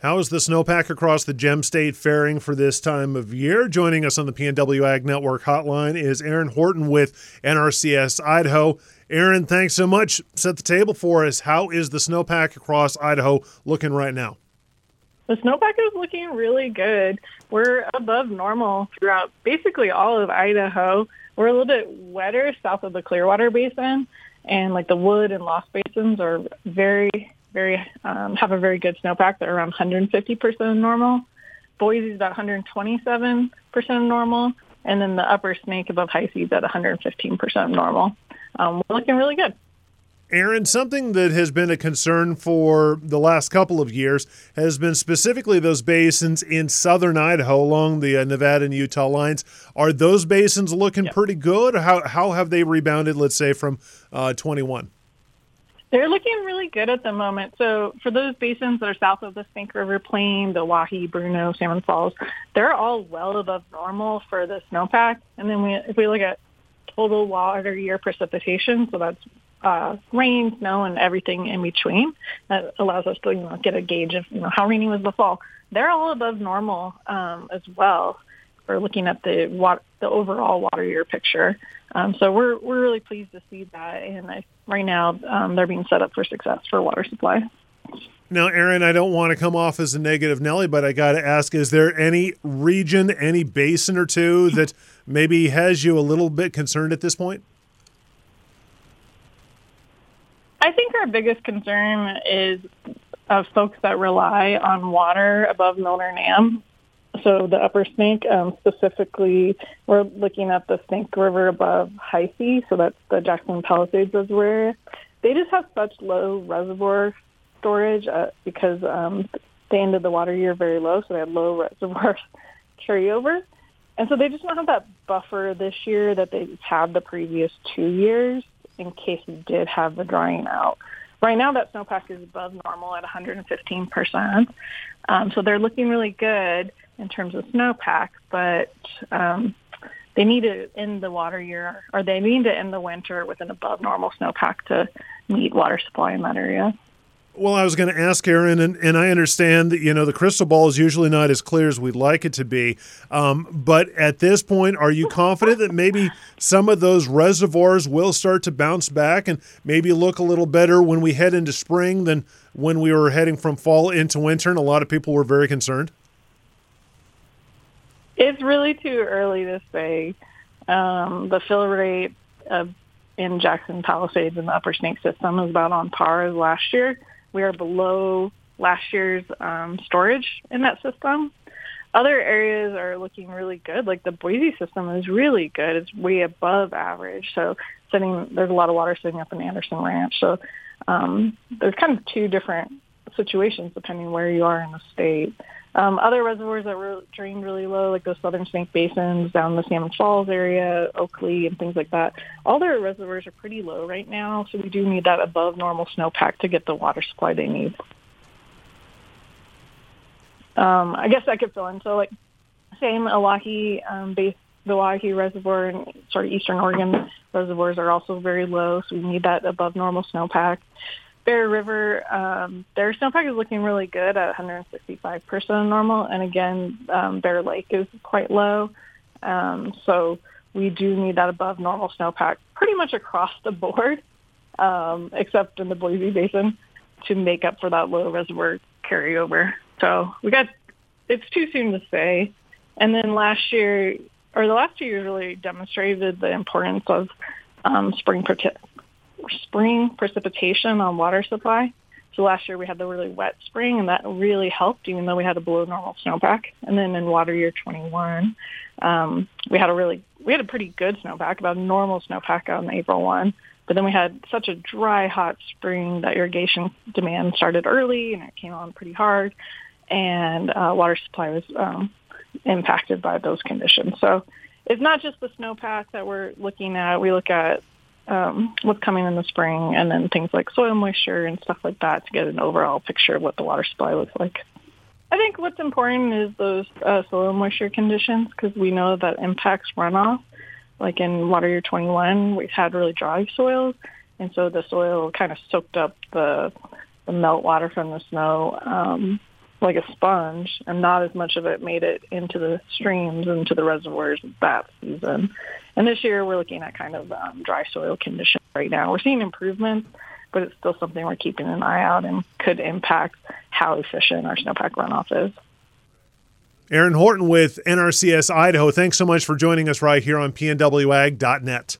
How is the snowpack across the Gem State faring for this time of year? Joining us on the PNW Ag Network hotline is Aaron Horton with NRCS Idaho. Aaron, thanks so much. Set the table for us. How is the snowpack across Idaho looking right now? The snowpack is looking really good. We're above normal throughout basically all of Idaho. We're a little bit wetter south of the Clearwater Basin, and like the Wood and Lost Basins are very very um, have a very good snowpack. They're around 150% of normal. Boise is about 127% of normal, and then the upper snake above High is at 115% of normal. Um, we're looking really good. Aaron, something that has been a concern for the last couple of years has been specifically those basins in southern Idaho along the uh, Nevada and Utah lines. Are those basins looking yep. pretty good? How, how have they rebounded, let's say, from uh, 21? They're looking really good at the moment. So for those basins that are south of the Snake River Plain, the Owyhee, Bruneau, Salmon Falls, they're all well above normal for the snowpack. And then we, if we look at total water year precipitation, so that's uh, rain, snow, and everything in between, that allows us to you know, get a gauge of you know how rainy was the fall. They're all above normal um, as well. For looking at the water, the overall water year picture. Um, so we're we're really pleased to see that, and I, right now um, they're being set up for success for water supply. Now, Aaron, I don't want to come off as a negative Nelly, but I got to ask: Is there any region, any basin or two that maybe has you a little bit concerned at this point? I think our biggest concern is of folks that rely on water above Milner Dam so the upper snake, um, specifically, we're looking at the Snake River above Heise, so that's the Jackson Palisades Reservoir. They just have such low reservoir storage uh, because um, they ended the water year very low, so they had low reservoir carryover. And so they just don't have that buffer this year that they had the previous two years in case we did have the drying out. Right now, that snowpack is above normal at 115%. Um, so they're looking really good in terms of snowpack, but um, they need to end the water year, or they need to end the winter with an above normal snowpack to meet water supply in that area. Well, I was going to ask Aaron, and, and I understand that you know the crystal ball is usually not as clear as we'd like it to be. Um, but at this point, are you confident that maybe some of those reservoirs will start to bounce back and maybe look a little better when we head into spring than when we were heading from fall into winter? And a lot of people were very concerned. It's really too early to say. Um, the fill rate of, in Jackson Palisades in the Upper Snake system is about on par as last year. We are below last year's um, storage in that system. Other areas are looking really good. Like the Boise system is really good. It's way above average. So sitting, there's a lot of water sitting up in Anderson Ranch. So um, there's kind of two different situations depending where you are in the state. Um, other reservoirs that were drained really low, like those southern snake basins down the Salmon Falls area, Oakley, and things like that, all their reservoirs are pretty low right now. So we do need that above normal snowpack to get the water supply they need. Um, I guess I could fill in. So like same Owyhee um, base, the Owyhee Reservoir and sort of Eastern Oregon reservoirs are also very low. So we need that above normal snowpack. Bear River, um, their snowpack is looking really good at 165% normal. And again, um, Bear Lake is quite low. Um, so we do need that above normal snowpack pretty much across the board, um, except in the Boise Basin, to make up for that low reservoir carryover. So we got, it's too soon to say. And then last year, or the last two years really demonstrated the importance of um, spring prote- spring precipitation on water supply. So last year we had the really wet spring, and that really helped, even though we had a below normal snowpack. And then in water year 21, um, we had a really we had a pretty good snowpack, about normal snowpack on April 1. But then we had such a dry, hot spring that irrigation demand started early, and it came on pretty hard, and uh, water supply was um, impacted by those conditions. So it's not just the snowpack that we're looking at. We look at um, what's coming in the spring, and then things like soil moisture and stuff like that to get an overall picture of what the water supply looks like. I think what's important is those uh, soil moisture conditions because we know that impacts runoff. Like in water year 21, we've had really dry soils, and so the soil kind of soaked up the, the melt water from the snow um, like a sponge, and not as much of it made it into the streams, and into the reservoirs that season. And this year, we're looking at kind of um, dry soil conditions right now. We're seeing improvements, but it's still something we're keeping an eye out and could impact how efficient our snowpack runoff is. Aaron Horton with NRCS Idaho, thanks so much for joining us right here on pnwag.net.